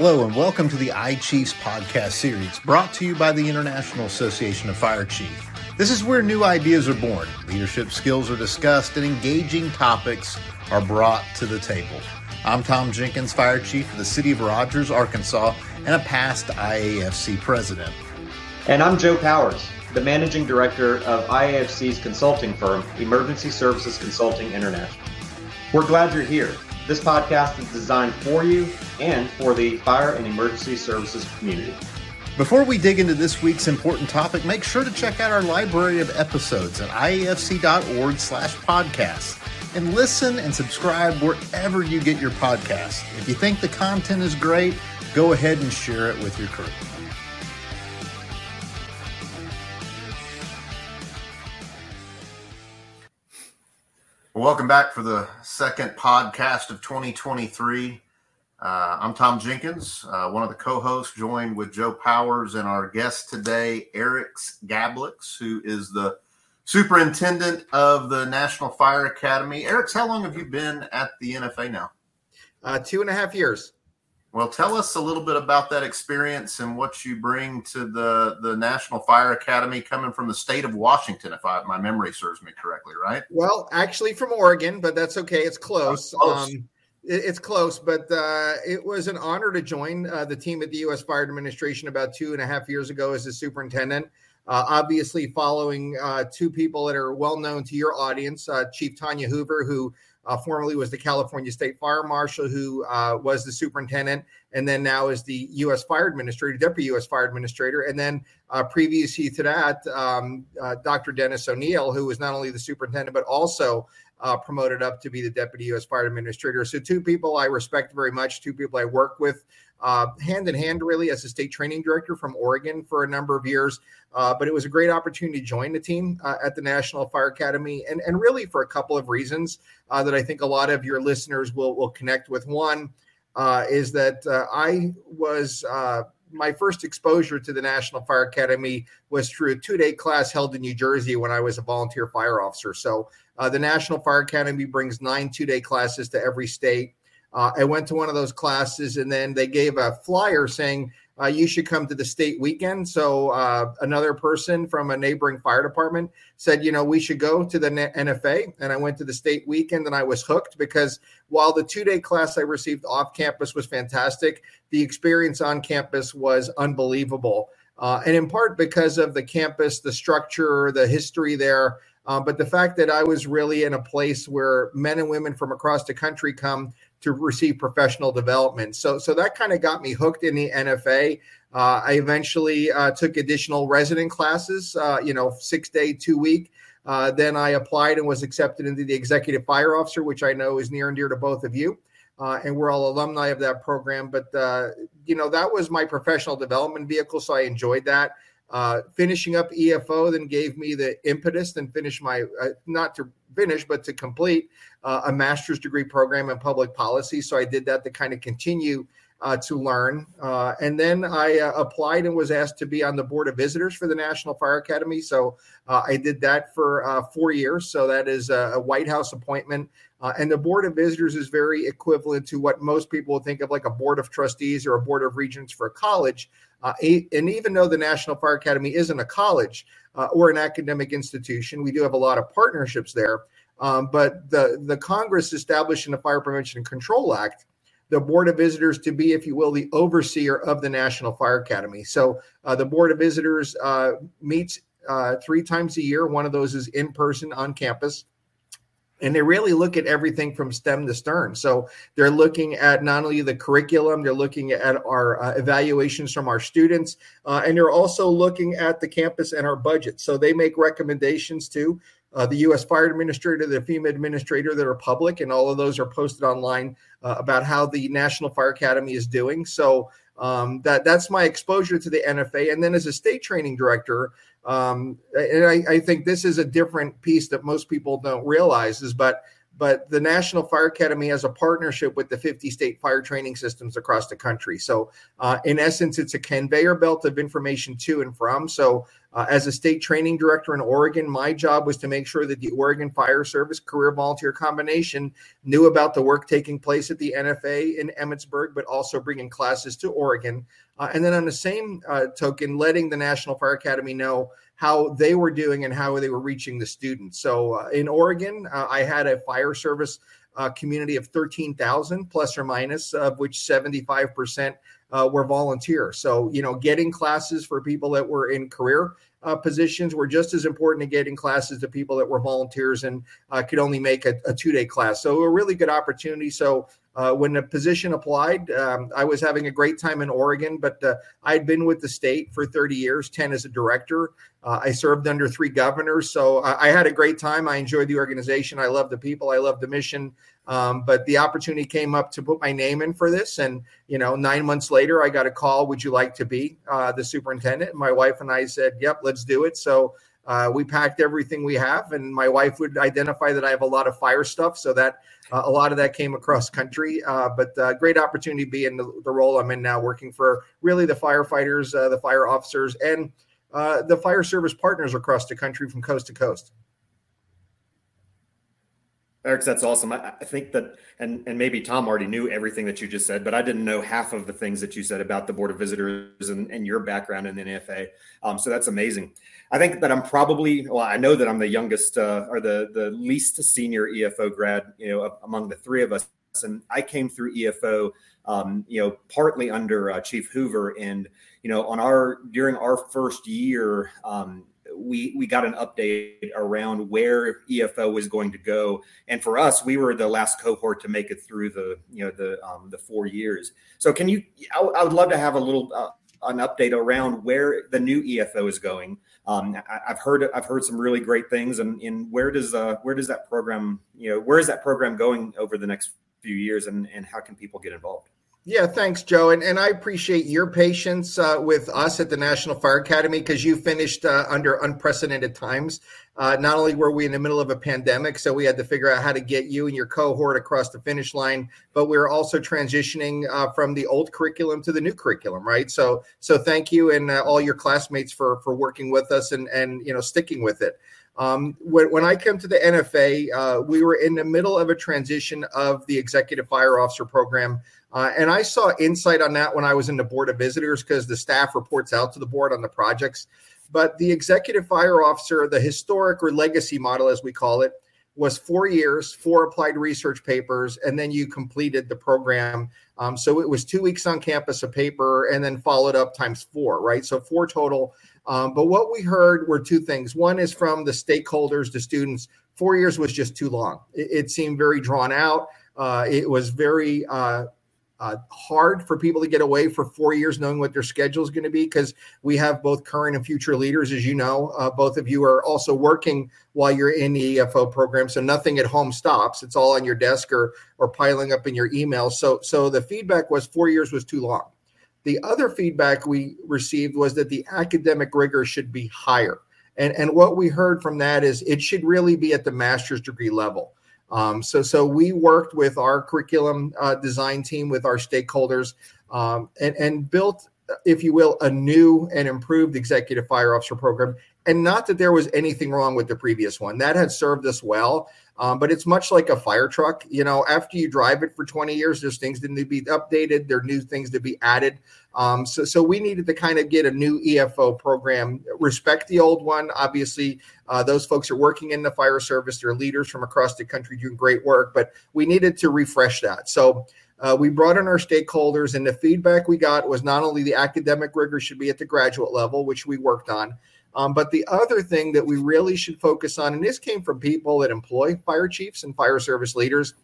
Hello, and welcome to the iChiefs podcast series brought to you by the International Association of Fire Chiefs. This is where new ideas are born, leadership skills are discussed, and engaging topics are brought to the table. I'm Tom Jenkins, Fire Chief of the City of Rogers, Arkansas, and a past IAFC president. And I'm Joe Powers, the Managing Director of IAFC's consulting firm, Emergency Services Consulting International. We're glad you're here. This podcast is designed for you and for the fire and emergency services community. Before we dig into this week's important topic, make sure to check out our library of episodes at iafc.org slash podcasts and listen and subscribe wherever you get your podcast. If you think the content is great, go ahead and share it with your crew. Welcome back for the second podcast of 2023. Uh, I'm Tom Jenkins, uh, one of the co-hosts, joined with Joe Powers and our guest today, Eric Gabliks, who is the superintendent of the National Fire Academy. Eric, how long have you been at the NFA now? Uh, two and a half years. Well, tell us a little bit about that experience and what you bring to the the National Fire Academy, coming from the state of Washington, if I, my memory serves me correctly, right? Well, actually from Oregon, but that's okay. It's close. Close. Um, it, it's close, but uh, it was an honor to join uh, the team at the U.S. Fire Administration about two and a half years ago as a superintendent. Uh, obviously, following uh, two people that are well known to your audience, uh, Chief Tonya Hoover, who uh, formerly was the California State Fire Marshal, who uh, was the superintendent, and then now is the U.S. Fire Administrator, Deputy U.S. Fire Administrator. And then uh, previously to that, um, uh, Dr. Denis Onieal, who was not only the superintendent, but also uh, promoted up to be the Deputy U.S. Fire Administrator. So, two people I respect very much, two people I work with uh, hand in hand, really, as a state training director from Oregon for a number of years. Uh, but it was a great opportunity to join the team uh, at the National Fire Academy, and, and really for a couple of reasons uh, that I think a lot of your listeners will, will connect with. One uh, is that uh, I was. my first exposure to the National Fire Academy was through a two day class held in New Jersey when I was a volunteer fire officer. So, the National Fire Academy brings nine two day classes to every state. Uh, I went to one of those classes, and then they gave a flyer saying uh, you should come to the state weekend. So uh, another person from a neighboring fire department said, you know, we should go to the NFA. And I went to the state weekend, and I was hooked because while the two day class I received off campus was fantastic, the experience on campus was unbelievable. Uh, and in part because of the campus, the structure, the history there. Uh, but the fact that I was really in a place where men and women from across the country come to receive professional development. So, so that kind of got me hooked in the NFA. Uh, I eventually uh, took additional resident classes, uh, you know, six day, two week. Uh, then I applied and was accepted into the executive fire officer, which I know is near and dear to both of you. Uh, and we're all alumni of that program. But, uh, you know, that was my professional development vehicle. So I enjoyed that. finishing up EFO then gave me the impetus and finish my, not to finish, but to complete uh, a master's degree program in public policy. So I did that to kind of continue uh, to learn. Uh, and then I uh, applied and was asked to be on the board of visitors for the National Fire Academy. So uh, I did that for uh, four years. So that is a, a White House appointment. and the board of visitors is very equivalent to what most people think of like a board of trustees or a board of regents for a college. and even though the National Fire Academy isn't a college or an academic institution, we do have a lot of partnerships there. Um, but the, the Congress established in the Fire Prevention and Control Act the Board of Visitors to be, if you will, the overseer of the National Fire Academy. So uh, the Board of Visitors uh, meets uh, three times a year. One of those is in person on campus. And they really look at everything from stem to stern. So they're looking at not only the curriculum, they're looking at our uh, evaluations from our students, uh, and they're also looking at the campus and our budget. So they make recommendations to uh, the U.S. Fire Administrator, the FEMA Administrator that are public, and all of those are posted online uh, about how the National Fire Academy is doing. So um, that that's my exposure to the NFA, and then as a state training director, um, and I, I, think this is a different piece that most people don't realize is, but but the National Fire Academy has a partnership with the 50 state fire training systems across the country. So, uh, in essence, it's a conveyor belt of information to and from. So, Uh, as a state training director in Oregon, my job was to make sure that the Oregon Fire Service career volunteer combination knew about the work taking place at the NFA in Emmitsburg, but also bringing classes to Oregon. Uh, and then on the same uh, token, letting the National Fire Academy know how they were doing and how they were reaching the students. So uh, in Oregon, uh, I had a fire service uh, community of 13,000 plus or minus, of which 75% uh, were volunteer. So, you know, getting classes for people that were in career uh, positions were just as important to getting classes to people that were volunteers and uh, could only make a, a two day class. So, a really good opportunity. So, uh, when the position applied, um, I was having a great time in Oregon, but uh, I'd been with the state for 30 years, 10 as a director. Uh, I served under three governors. So I, I, had a great time. I enjoyed the organization. I love the people. I love the mission. Um, but the opportunity came up to put my name in for this. And, you know, nine months later, I got a call Would you like to be uh, the superintendent? And my wife and I said, Yep, let's do it. So uh, we packed everything we have, and my wife would identify that I have a lot of fire stuff, so that uh, a lot of that came across country. Uh, but uh, great opportunity to be in the, the, role I'm in now, working for really the firefighters, uh, the fire officers, and the fire service partners across the country from coast to coast. Eric, that's awesome. I, I, think that, and and maybe Tom already knew everything that you just said, but I didn't know half of the things that you said about the Board of Visitors and, and your background in the NFA. Um, so that's amazing. I think that I'm probably, well, I know that I'm the youngest uh, or the the least senior EFO grad, you know, among the three of us, and I came through EFO, um, you know, partly under uh, Chief Hoover, and you know, on our during our first year. Um, we we got an update around where EFO was going to go, and for us, we were the last cohort to make it through the you know the um, the four years. So, can you? I, would love to have a little uh, an update around where the new EFO is going. Um, I, have heard I've heard some really great things, and in where does uh, where does that program you know where is that program going over the next few years, and and how can people get involved? Yeah, thanks, Joe. And, and I appreciate your patience uh, with us at the National Fire Academy because you finished uh, under unprecedented times. Uh, not only were we in the middle of a pandemic, so we had to figure out how to get you and your cohort across the finish line, but we were also transitioning uh, from the old curriculum to the new curriculum, right? So, so thank you and uh, all your classmates for for working with us and and you know sticking with it. Um, when, when, I came to the NFA, uh, we were in the middle of a transition of the executive fire officer program uh, and I saw insight on that when I was in the board of visitors because the staff reports out to the board on the projects. But the executive fire officer, the historic or legacy model, as we call it, was four years, four applied research papers, and then you completed the program. Um, so it was two weeks on campus of paper and then followed up times four, right? So four total. Um, but what we heard were two things. One is from the stakeholders, the students, four years was just too long. It, it seemed very drawn out. Uh, it was very uh, uh, hard for people to get away for four years knowing what their schedule is going to be because we have both current and future leaders as you know. Uh, both of you are also working while you're in the efo program so nothing at home stops. It's all on your desk or or piling up in your email. So so the feedback was four years was too long. The other feedback we received was that the academic rigor should be higher. And and what we heard from that is it should really be at the master's degree level um, so, so we worked with our curriculum uh, design team, with our stakeholders, um, and, and built, if you will, a new and improved executive fire officer program. And not that there was anything wrong with the previous one; that had served us well. Um, but it's much like a fire truck. You know, after you drive it for 20 years, there's things that need to be updated. There are new things to be added. Um, so, so we needed to kind of get a new EFO program, respect the old one. Obviously, uh, those folks are working in the fire service. They're leaders from across the country doing great work, but we needed to refresh that. So uh, we brought in our stakeholders, and the feedback we got was not only the academic rigor should be at the graduate level, which we worked on, um, but the other thing that we really should focus on, and this came from people that employ fire chiefs and fire service leaders,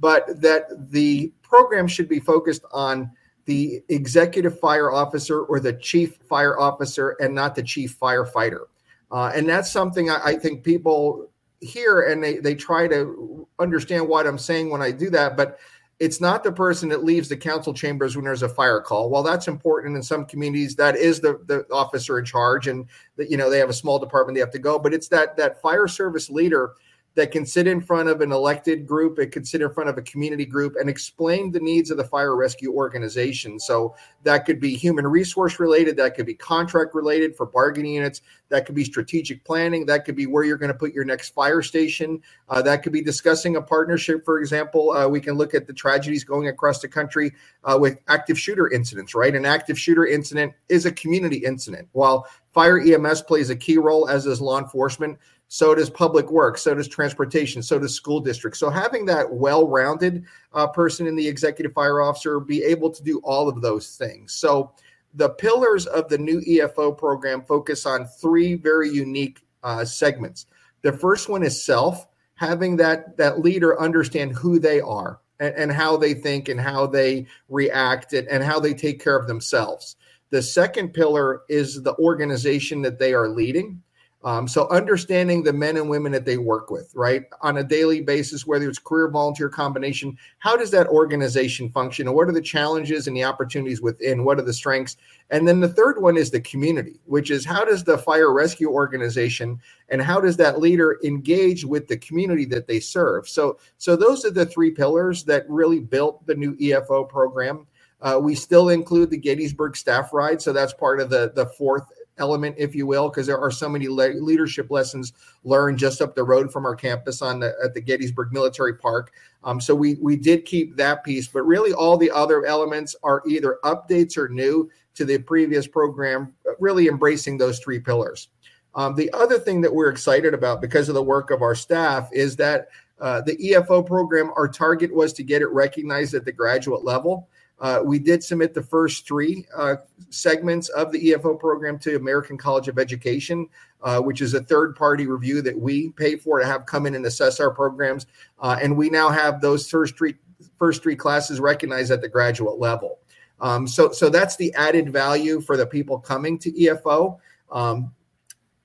but that the program should be focused on the executive fire officer or the chief fire officer and not the chief firefighter. Uh, and that's something I, I think people hear and they, they try to understand what I'm saying when I do that. But it's not the person that leaves the council chambers when there's a fire call. While that's important in some communities, that is the, the officer in charge, and that you know they have a small department they have to go. But it's that that fire service leader that can sit in front of an elected group, it can sit in front of a community group and explain the needs of the fire rescue organization. So that could be human resource related, that could be contract related for bargaining units, that could be strategic planning, that could be where you're going to put your next fire station, uh, that could be discussing a partnership. For example, uh, we can look at the tragedies going across the country uh, with active shooter incidents, right? An active shooter incident is a community incident. While fire EMS plays a key role, as does law enforcement so does public works, so does transportation, so does school districts. So having that well-rounded uh, person in the executive fire officer be able to do all of those things. So the pillars of the new EFO program focus on three very unique uh, segments. The first one is self, having that that leader understand who they are and, and how they think and how they react and, and how they take care of themselves. The second pillar is the organization that they are leading. Um, so understanding the men and women that they work with, right, on a daily basis, whether it's career volunteer combination, how does that organization function, and what are the challenges and the opportunities within? What are the strengths? And then the third one is the community, which is how does the fire rescue organization and how does that leader engage with the community that they serve? So, so those are the three pillars that really built the new EFO program. Uh, we still include the Gettysburg staff ride, so that's part of the the fourth element, if you will, because there are so many le- leadership lessons learned just up the road from our campus on the, at the Gettysburg Military Park. Um, so we we did keep that piece, but really all the other elements are either updates or new to the previous program, really embracing those three pillars. Um, the other thing that we're excited about because of the work of our staff is that uh, the EFO program, our target was to get it recognized at the graduate level. Uh, we did submit the first three uh, segments of the EFO program to American College of Education, uh, which is a third party review that we pay for to have come in and assess our programs. Uh, and we now have those first three, first three classes recognized at the graduate level. Um, so, so that's the added value for the people coming to EFO. Um,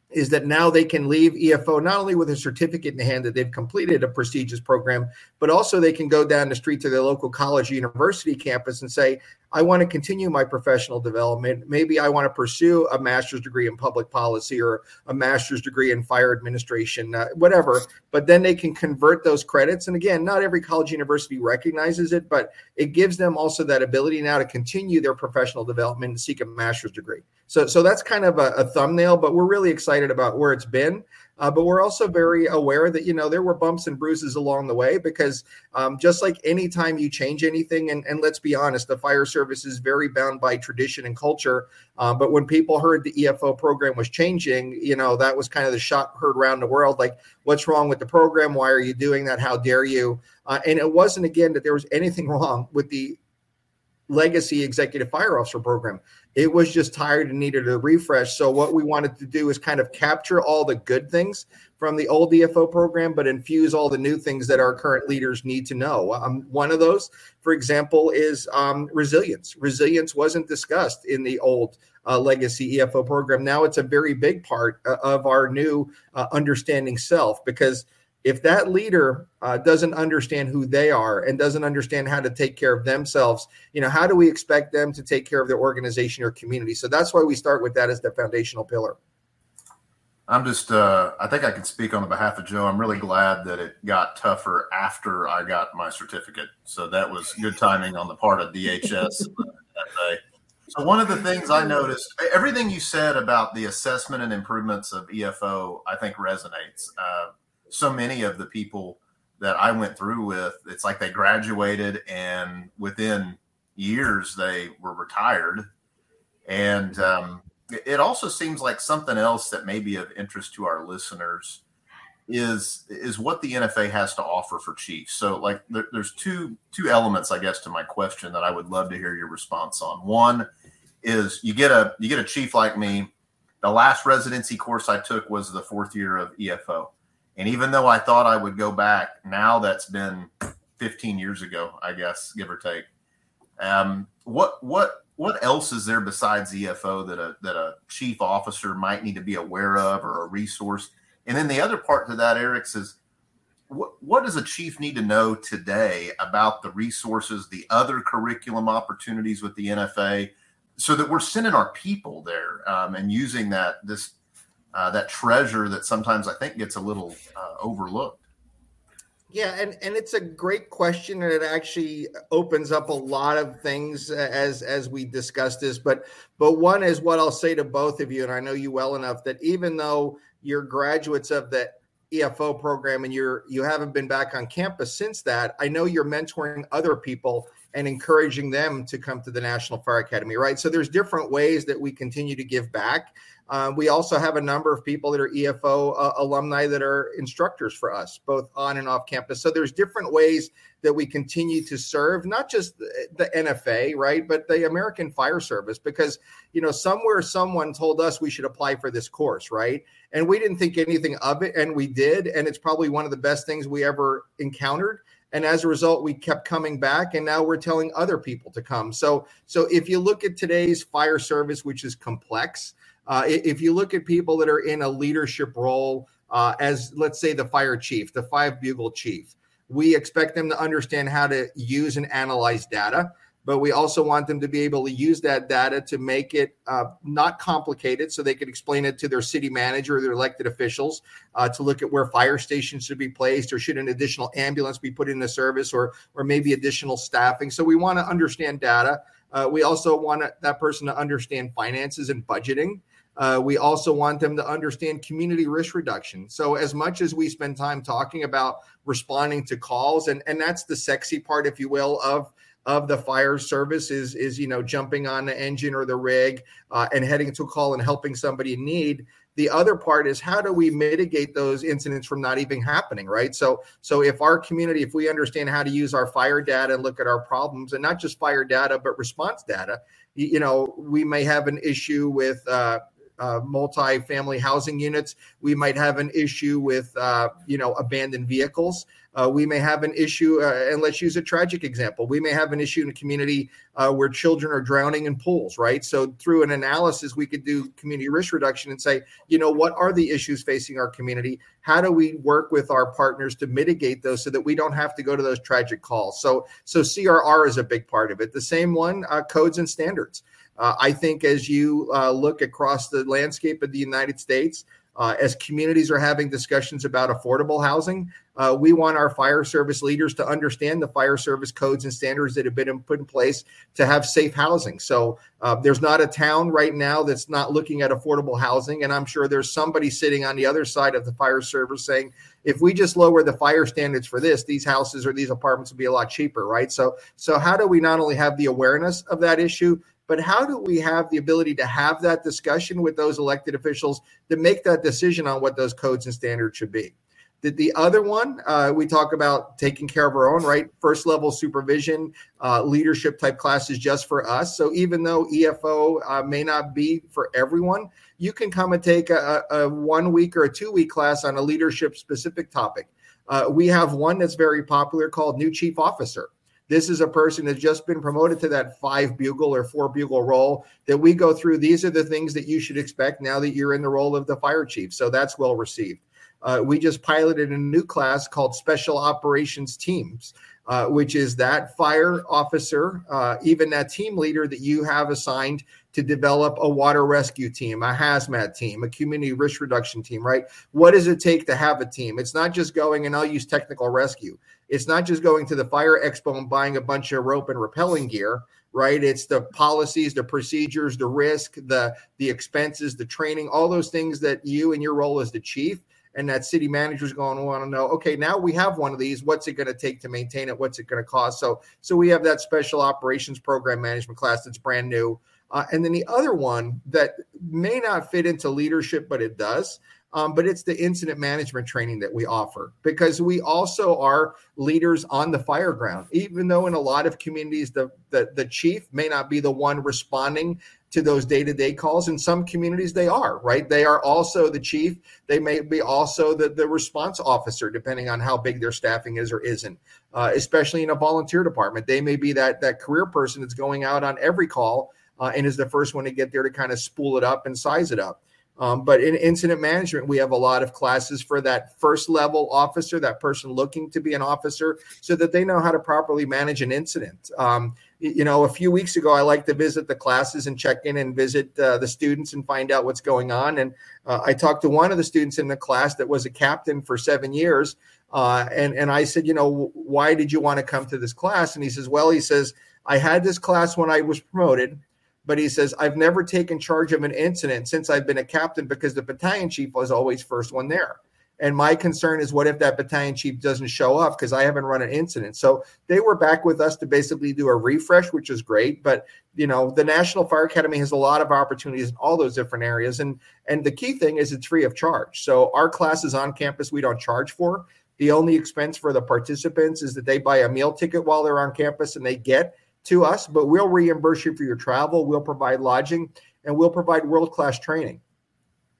is that now they can leave EFO not only with a certificate in hand that they've completed a prestigious program, but also they can go down the street to their local college university campus and say, I want to continue my professional development. Maybe I want to pursue a master's degree in public policy or a master's degree in fire administration, uh, whatever. But then they can convert those credits. And again, not every college university recognizes it, but it gives them also that ability now to continue their professional development and seek a master's degree. So, so that's kind of a, a thumbnail, but we're really excited about where it's been. Uh, but we're also very aware that you know there were bumps and bruises along the way because um, just like anytime you change anything, and, and let's be honest, the fire service is very bound by tradition and culture. Uh, but when people heard the EFO program was changing, you know that was kind of the shot heard around the world. Like, what's wrong with the program? Why are you doing that? How dare you? Uh, and it wasn't again that there was anything wrong with the legacy executive fire officer program. It was just tired and needed a refresh. So what we wanted to do is kind of capture all the good things from the old EFO program, but infuse all the new things that our current leaders need to know. Um, one of those, for example, is um, resilience. Resilience wasn't discussed in the old uh, legacy EFO program. Now it's a very big part uh, of our new uh, understanding self because – if that leader uh, doesn't understand who they are and doesn't understand how to take care of themselves you know how do we expect them to take care of their organization or community? So that's why we start with that as the foundational pillar. I'm just uh, i think i can speak on the behalf of joe. I'm really glad that it got tougher after i got my certificate. So that was good timing on the part of dhs so one of the things i noticed everything you said about the assessment and improvements of efo i think resonates. Uh, so many of the people that I went through with, it's like they graduated and within years they were retired. And um, it also seems like something else that may be of interest to our listeners is is what the NFA has to offer for chiefs. So, like, there, there's two two elements, I guess, to my question that I would love to hear your response on. One is you get a you get a chief like me. The last residency course I took was the fourth year of EFO and even though I thought I would go back, now that's been 15 years ago, I guess, give or take. Um, what what what else is there besides EFO that a that a chief officer might need to be aware of or a resource? And then the other part to that, Eric, is what what does a chief need to know today about the resources, the other curriculum opportunities with the NFA, so that we're sending our people there um, and using that this uh, that treasure that sometimes I think gets a little uh, overlooked. Yeah, and and it's a great question, and it actually opens up a lot of things as as we discuss this. But but one is what I'll say to both of you, and I know you well enough that even though you're graduates of the EFO program and you're you haven't been back on campus since that, I know you're mentoring other people and encouraging them to come to the National Fire Academy, right? So there's different ways that we continue to give back. Uh, we also have a number of people that are EFO uh, alumni that are instructors for us, both on and off campus. So there's different ways that we continue to serve, not just the, the NFA, right, but the American Fire Service, because you know somewhere someone told us we should apply for this course, right, and we didn't think anything of it, and we did, and it's probably one of the best things we ever encountered. And as a result we kept coming back and now we're telling other people to come. So so if you look at today's fire service which is complex uh, if you look at people that are in a leadership role, uh, as let's say the fire chief, the five bugle chief, we expect them to understand how to use and analyze data, but we also want them to be able to use that data to make it uh, not complicated so they could explain it to their city manager or their elected officials uh, to look at where fire stations should be placed or should an additional ambulance be put into service or, or maybe additional staffing. So we want to understand data. Uh, we also want that person to understand finances and budgeting. Uh, we also want them to understand community risk reduction. So, as much as we spend time talking about responding to calls, and, and that's the sexy part, if you will, of of the fire service is is you know jumping on the engine or the rig uh, and heading to a call and helping somebody in need the other part is how do we mitigate those incidents from not even happening right so so if our community if we understand how to use our fire data and look at our problems and not just fire data but response data you, you know we may have an issue with uh, uh, multi-family housing units. We might have an issue with, uh, you know, abandoned vehicles. Uh, we may have an issue, uh, and let's use a tragic example. We may have an issue in a community uh, where children are drowning in pools, right? So through an analysis, we could do community risk reduction and say, you know, what are the issues facing our community? How do we work with our partners to mitigate those so that we don't have to go to those tragic calls? So, so CRR is a big part of it. The same one, uh, codes and standards. Uh, I think as you uh, look across the landscape of the United States, uh, as communities are having discussions about affordable housing, uh, we want our fire service leaders to understand the fire service codes and standards that have been put in place to have safe housing. So uh, there's not a town right now that's not looking at affordable housing. And I'm sure there's somebody sitting on the other side of the fire service saying, if we just lower the fire standards for this, these houses or these apartments will be a lot cheaper, right? So, so how do we not only have the awareness of that issue, but how do we have the ability to have that discussion with those elected officials to make that decision on what those codes and standards should be? The, the other one, uh, we talk about taking care of our own, right? First level supervision, uh, leadership type classes just for us. So even though EFO uh, may not be for everyone, you can come and take a, a one week or a two week class on a leadership specific topic. Uh, we have one that's very popular called New Chief Officer. This is a person that's just been promoted to that five bugle or four bugle role that we go through. These are the things that you should expect now that you're in the role of the fire chief. So that's well received. Uh, we just piloted a new class called Special Operations Teams, uh, which is that fire officer, uh, even that team leader that you have assigned to develop a water rescue team, a hazmat team, a community risk reduction team, right? What does it take to have a team? It's not just going and I'll use technical rescue. It's not just going to the fire expo and buying a bunch of rope and rappelling gear, right? It's the policies, the procedures, the risk, the the expenses, the training, all those things that you and your role as the chief and that city manager is going to want to know. Okay now we have one of these. What's it going to take to maintain it? What's it going to cost? So so we have that special operations program management class that's brand new. Uh, and then the other one that may not fit into leadership but it does um, but it's the incident management training that we offer because we also are leaders on the fire ground. Even though in a lot of communities, the, the, the chief may not be the one responding to those day-to-day calls in some communities they are right? They are also the chief. They may be also the, the response officer depending on how big their staffing is or isn't uh, especially in a volunteer department. They may be that that career person that's going out on every call uh, and is the first one to get there to kind of spool it up and size it up Um, but in incident management, we have a lot of classes for that first level officer, that person looking to be an officer, so that they know how to properly manage an incident. Um, you know, a few weeks ago, I like to visit the classes and check in and visit uh, the students and find out what's going on. And uh, I talked to one of the students in the class that was a captain for seven years. Uh, and, and I said, you know, why did you want to come to this class? And he says, well, he says, I had this class when I was promoted but he says i've never taken charge of an incident since i've been a captain because the battalion chief was always first one there. And my concern is what if that battalion chief doesn't show up? Because i haven't run an incident. So they were back with us to basically do a refresh which is great. But you know the national fire academy has a lot of opportunities in all those different areas. And and the key thing is it's free of charge. So our classes on campus we don't charge for. The only expense for the participants is that they buy a meal ticket while they're on campus and they get to us, but we'll reimburse you for your travel. We'll provide lodging and we'll provide world class training.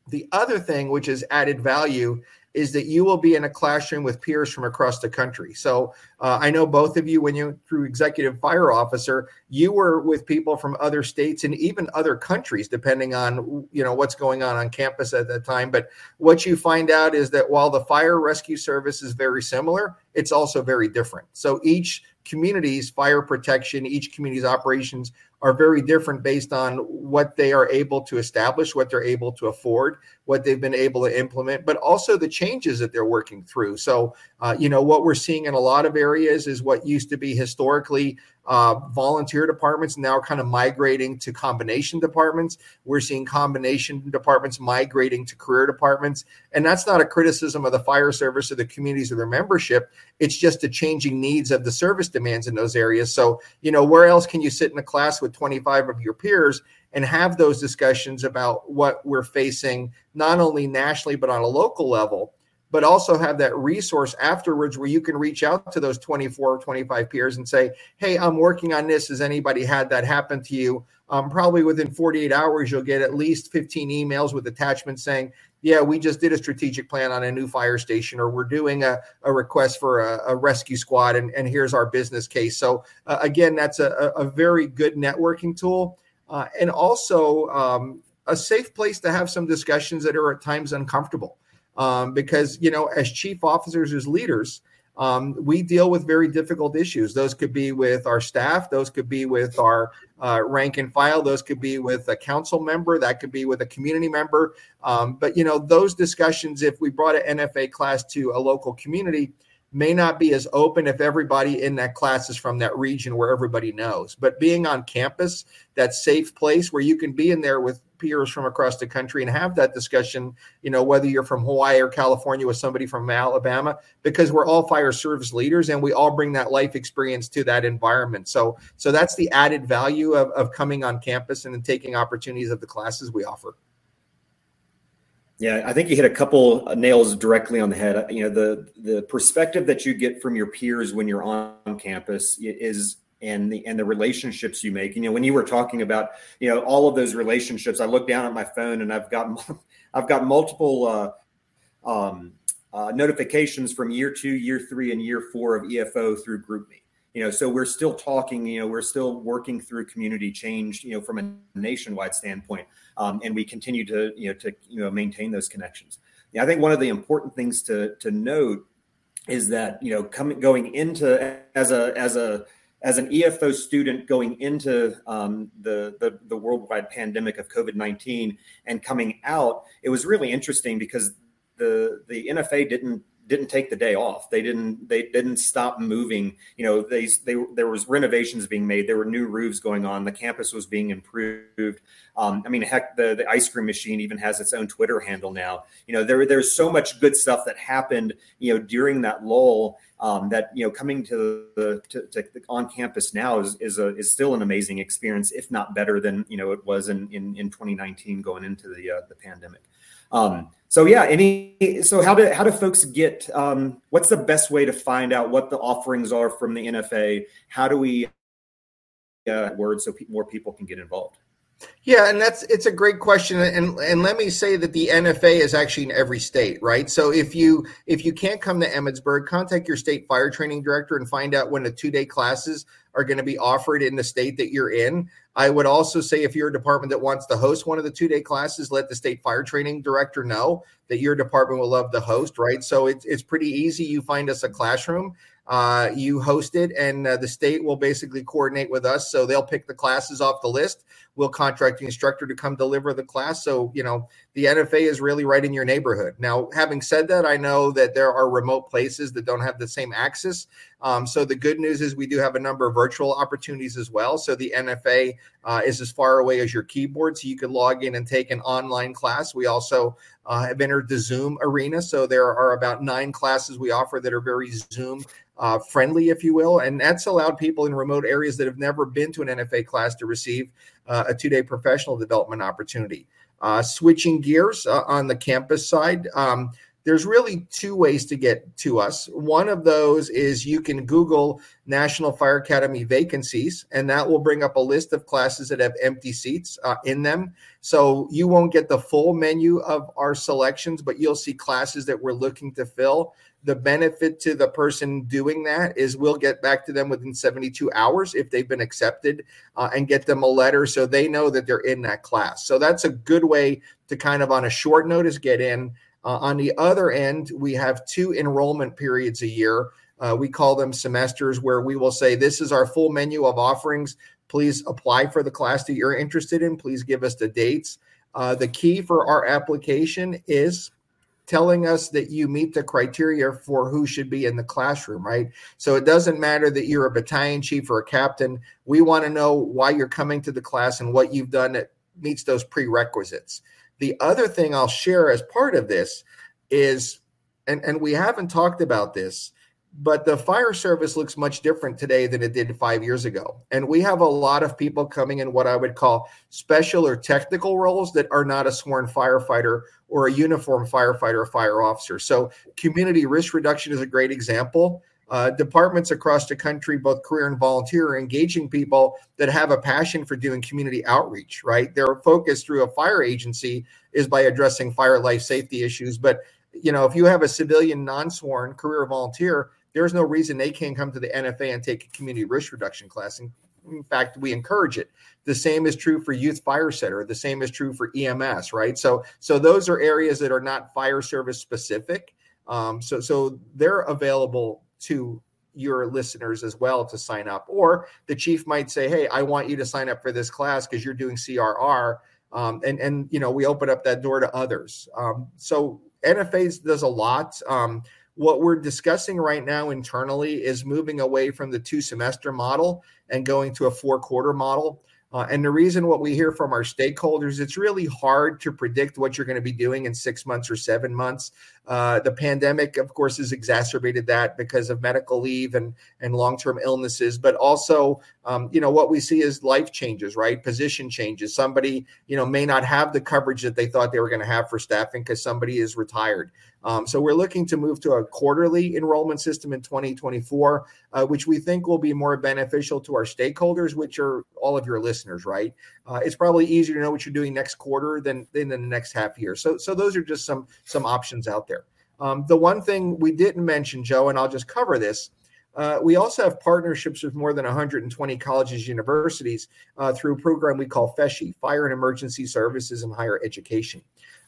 The other thing, which is added value, is that you will be in a classroom with peers from across the country. So uh, I know both of you, when you through executive fire officer, you were with people from other states and even other countries, depending on you know what's going on on campus at that time. But what you find out is that while the fire rescue service is very similar, it's also very different. So each community's fire protection, each community's operations are very different based on what they are able to establish, what they're able to afford, what they've been able to implement, but also the changes that they're working through. So, uh, you know, what we're seeing in a lot of areas is what used to be historically uh, volunteer departments now kind of migrating to combination departments. We're seeing combination departments migrating to career departments. And that's not a criticism of the fire service or the communities or their membership. It's just the changing needs of the service demands in those areas. So, you know, where else can you sit in a class with 25 of your peers and have those discussions about what we're facing, not only nationally, but on a local level? But also have that resource afterwards where you can reach out to those 24 or 25 peers and say, Hey, I'm working on this. Has anybody had that happen to you? Um, probably within 48 hours, you'll get at least 15 emails with attachments saying, Yeah, we just did a strategic plan on a new fire station, or we're doing a, a request for a, a rescue squad, and, and here's our business case. So, uh, again, that's a, a, very good networking tool. Uh, and also um, a safe place to have some discussions that are at times uncomfortable um, because you know as chief officers as leaders um, we deal with very difficult issues. Those could be with our staff. Those could be with our uh, rank and file. Those could be with a council member. That could be with a community member. Um, but you know those discussions if we brought an nfa class to a local community may not be as open if everybody in that class is from that region where everybody knows but being on campus that safe place where you can be in there with peers from across the country and have that discussion, you know, whether you're from Hawaii or California with somebody from Alabama, because we're all fire service leaders and we all bring that life experience to that environment. So, so that's the added value of, of coming on campus and taking opportunities of the classes we offer. Yeah, I think you hit a couple nails directly on the head. You know, the the perspective that you get from your peers when you're on campus is and the and the relationships you make. You know, when you were talking about you know all of those relationships, I look down at my phone and I've got I've got multiple uh, um, uh, notifications from year two, year three, and year four of EFO through GroupMe. You know, so we're still talking. You know, we're still working through community change. You know, from a nationwide standpoint, um, and we continue to you know to you know maintain those connections. Yeah, I think one of the important things to to note is that you know coming going into as a as a as an EFO student going into um, the, the, the worldwide pandemic of COVID nineteen and coming out, it was really interesting because the the NFA didn't didn't take the day off. They didn't they didn't stop moving. You know, they they there was renovations being made. There were new roofs going on. The campus was being improved. Um, I mean, heck, the the ice cream machine even has its own Twitter handle now. You know, there there's so much good stuff that happened. You know, during that lull. Um, that you know, coming to the to, to on campus now is is a is still an amazing experience, if not better than you know it was in in, in 2019 going into the uh, the pandemic. Um, so yeah, any so how do how do folks get um, what's the best way to find out what the offerings are from the NFA? How do we uh, word so pe- more people can get involved? Yeah, and that's it's a great question, and and let me say that the NFA is actually in every state, right? So if you if you can't come to Emmitsburg, contact your state fire training director and find out when the two day classes are going to be offered in the state that you're in. I would also say if you're a department that wants to host one of the two day classes, let the state fire training director know that your department will love to host, right? So it's it's pretty easy. You find us a classroom uh, you host it, and uh, the state will basically coordinate with us. So they'll pick the classes off the list. We'll contract the instructor to come deliver the class. So, you know, the NFA is really right in your neighborhood. Now, having said that, I know that there are remote places that don't have the same access. Um, so the good news is we do have a number of virtual opportunities as well. So the NFA uh, is as far away as your keyboard, so you can log in and take an online class. We also uh, have entered the Zoom arena. So there are about nine classes we offer that are very Zoom uh, friendly, if you will. And that's allowed people in remote areas that have never been to an NFA class to receive a two day professional development opportunity. Uh, switching gears uh, on the campus side, um, there's really two ways to get to us. One of those is you can Google National Fire Academy vacancies, and that will bring up a list of classes that have empty seats uh, in them. So you won't get the full menu of our selections, but you'll see classes that we're looking to fill the benefit to the person doing that is we'll get back to them within 72 hours if they've been accepted uh, and get them a letter so they know that they're in that class. So that's a good way to kind of on a short notice get in. Uh, on the other end, we have two enrollment periods a year. Uh, we call them semesters where we will say, This is our full menu of offerings. Please apply for the class that you're interested in. Please give us the dates. Uh, the key for our application is telling us that you meet the criteria for who should be in the classroom, right? So it doesn't matter that you're a battalion chief or a captain. We want to know why you're coming to the class and what you've done that meets those prerequisites. The other thing I'll share as part of this is, and, and we haven't talked about this, but the fire service looks much different today than it did five years ago. And we have a lot of people coming in what I would call special or technical roles that are not a sworn firefighter or a uniform firefighter or fire officer. So, community risk reduction is a great example. Uh, departments across the country, both career and volunteer, are engaging people that have a passion for doing community outreach, right? Their focus through a fire agency is by addressing fire life safety issues. But you know, if you have a civilian non-sworn career volunteer, there's no reason they can't come to the NFA and take a community risk reduction class. In fact, we encourage it. The same is true for youth firesetter. The same is true for EMS, right? So, so those are areas that are not fire service specific. Um, so, so they're available to your listeners as well to sign up. Or the chief might say, "Hey, I want you to sign up for this class because you're doing CRR." Um, and and you know we open up that door to others. Um, so NFA does a lot. Um, what we're discussing right now internally is moving away from the two semester model and going to a four quarter model. Uh, and the reason what we hear from our stakeholders, it's really hard to predict what you're going to be doing in six months or seven months. Uh, the pandemic, of course, has exacerbated that because of medical leave and and long term illnesses, but also, um, you know, what we see is life changes, right? Position changes. Somebody, you know, may not have the coverage that they thought they were going to have for staffing because somebody is retired. Um, so we're looking to move to a quarterly enrollment system in 2024, uh, which we think will be more beneficial to our stakeholders, which are all of your listeners, right? Uh, it's probably easier to know what you're doing next quarter than, than the next half year. So, so those are just some some options out there. Um, the one thing we didn't mention, Joe, and I'll just cover this. Uh, we also have partnerships with more than 120 colleges, universities uh, through a program we call FESHE, Fire and Emergency Services in Higher Education.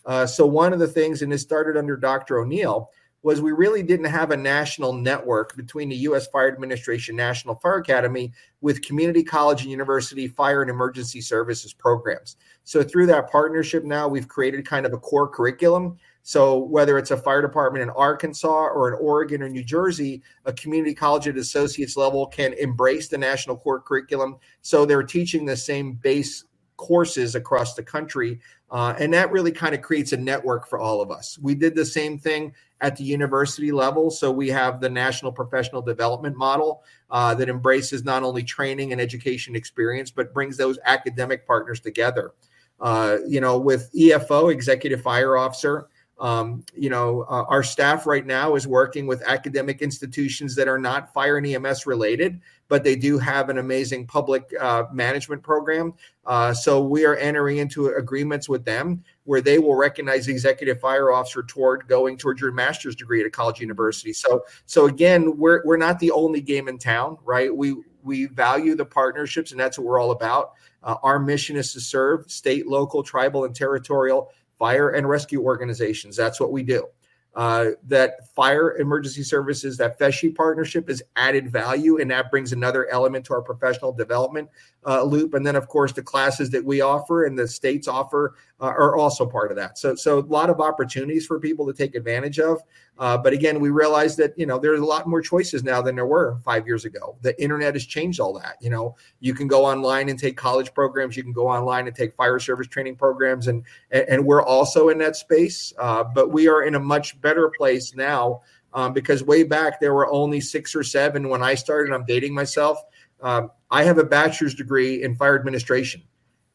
Uh, so one of the things, and it started under Dr. Onieal, was we really didn't have a national network between the U.S. Fire Administration National Fire Academy with community college and university fire and emergency services programs. So through that partnership, now we've created kind of a core curriculum. So whether it's a fire department in Arkansas or in Oregon or New Jersey, a community college at associates level can embrace the national core curriculum. So they're teaching the same base courses across the country. Uh, and that really kind of creates a network for all of us. We did the same thing at the university level. So we have the National Professional Development Model uh, that embraces not only training and education experience, but brings those academic partners together. Uh, you know, with EFO, Executive Fire Officer, Um, you know, uh, our staff right now is working with academic institutions that are not fire and EMS related, but they do have an amazing public uh, management program. Uh, so we are entering into agreements with them where they will recognize the executive fire officer toward going towards your master's degree at a college university. So, so again, we're we're not the only game in town, right? We we value the partnerships, and that's what we're all about. Uh, our mission is to serve state, local, tribal, and territorial fire and rescue organizations. That's what we do. Uh, that fire emergency services, that FESHE partnership is added value, and that brings another element to our professional development uh, loop. And then, of course, the classes that we offer and the states offer uh, are also part of that. So, so a lot of opportunities for people to take advantage of. Uh, but again, we realize that you know there's a lot more choices now than there were five years ago. The internet has changed all that. You know, you can go online and take college programs. You can go online and take fire service training programs, and and we're also in that space. Uh, but we are in a much better place now um, because way back there were only six or seven when I started. I'm dating myself. Um, I have a bachelor's degree in fire administration.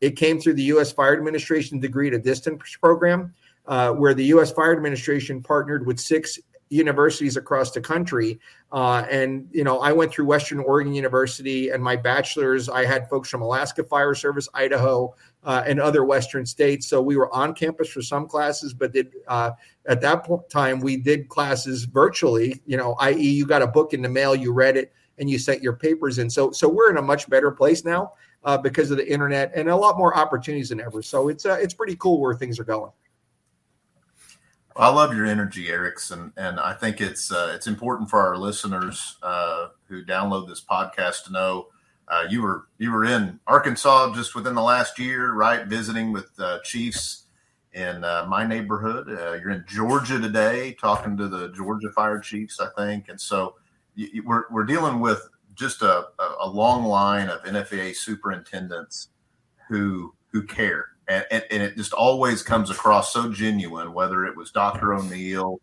It came through the U.S. Fire Administration degree a distance program uh, where the U.S. Fire Administration partnered with six universities across the country. Uh, and, you know, I went through Western Oregon University and my bachelor's, I had folks from Alaska Fire Service, Idaho, uh, and other Western states. So we were on campus for some classes, but did, uh, at that time, we did classes virtually, you know, i.e., you got a book in the mail, you read it, and you sent your papers in. So, so we're in a much better place now uh, because of the internet and a lot more opportunities than ever. So it's, uh, it's pretty cool where things are going. I love your energy, Eriks, and and I think it's uh, it's important for our listeners uh, who download this podcast to know uh, you were you were in Arkansas just within the last year, right? Visiting with uh, chiefs in uh, my neighborhood. Uh, you're in Georgia today, talking to the Georgia fire chiefs, I think, and so you, we're we're dealing with just a, a long line of NFA superintendents who who care and, and, and, it just always comes across so genuine, whether it was Dr. Onieal,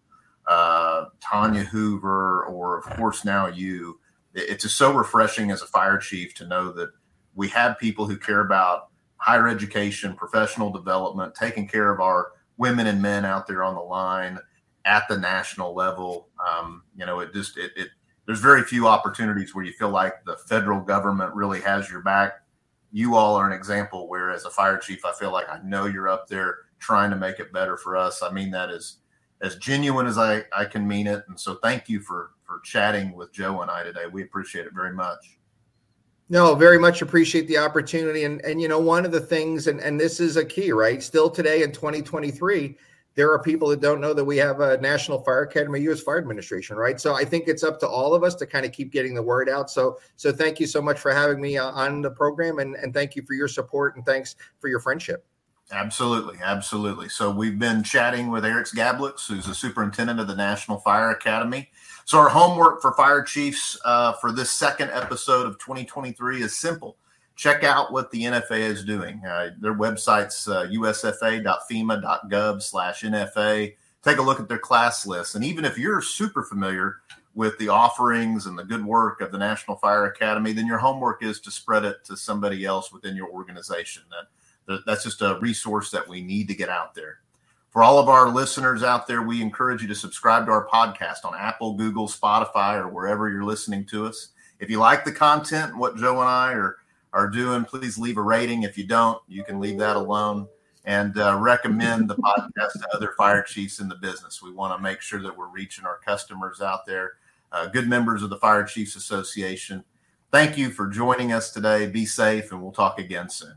uh, Tonya Hoover, or of course now you. It's just so refreshing as a fire chief to know that we have people who care about higher education, professional development, taking care of our women and men out there on the line at the national level. Um, you know, it just it, it there's very few opportunities where you feel like the federal government really has your back. You all are an example where as a fire chief i feel like i know you're up there trying to make it better for us. I mean that is as genuine as i i can mean it. And so thank you for for chatting with joe and i today. We appreciate it very much. No very much appreciate the opportunity. And and you know one of the things and and this is a key right? Still today in 2023 there are people that don't know that we have a National Fire Academy, U.S. Fire Administration, right? So I think it's up to all of us to kind of keep getting the word out. So, so thank you so much for having me uh, on the program, and and thank you for your support and thanks for your friendship. Absolutely, absolutely. So we've been chatting with Eric Gabliks, who's the superintendent of the National Fire Academy. So our homework for fire chiefs uh, for this second episode of 2023 is simple check out what the NFA is doing. Uh, their website's uh, usfa.fema.gov slash NFA. Take a look at their class list. And even if you're super familiar with the offerings and the good work of the National Fire Academy, then your homework is to spread it to somebody else within your organization. That, that That's just a resource that we need to get out there. For all of our listeners out there, we encourage you to subscribe to our podcast on Apple, Google, Spotify, or wherever you're listening to us. If you like the content, what Joe and I are are doing, please leave a rating. If you don't, you can leave that alone and uh, recommend the podcast to other fire chiefs in the business. We want to make sure that we're reaching our customers out there, uh, good members of the Fire Chiefs Association. Thank you for joining us today. Be safe, and we'll talk again soon.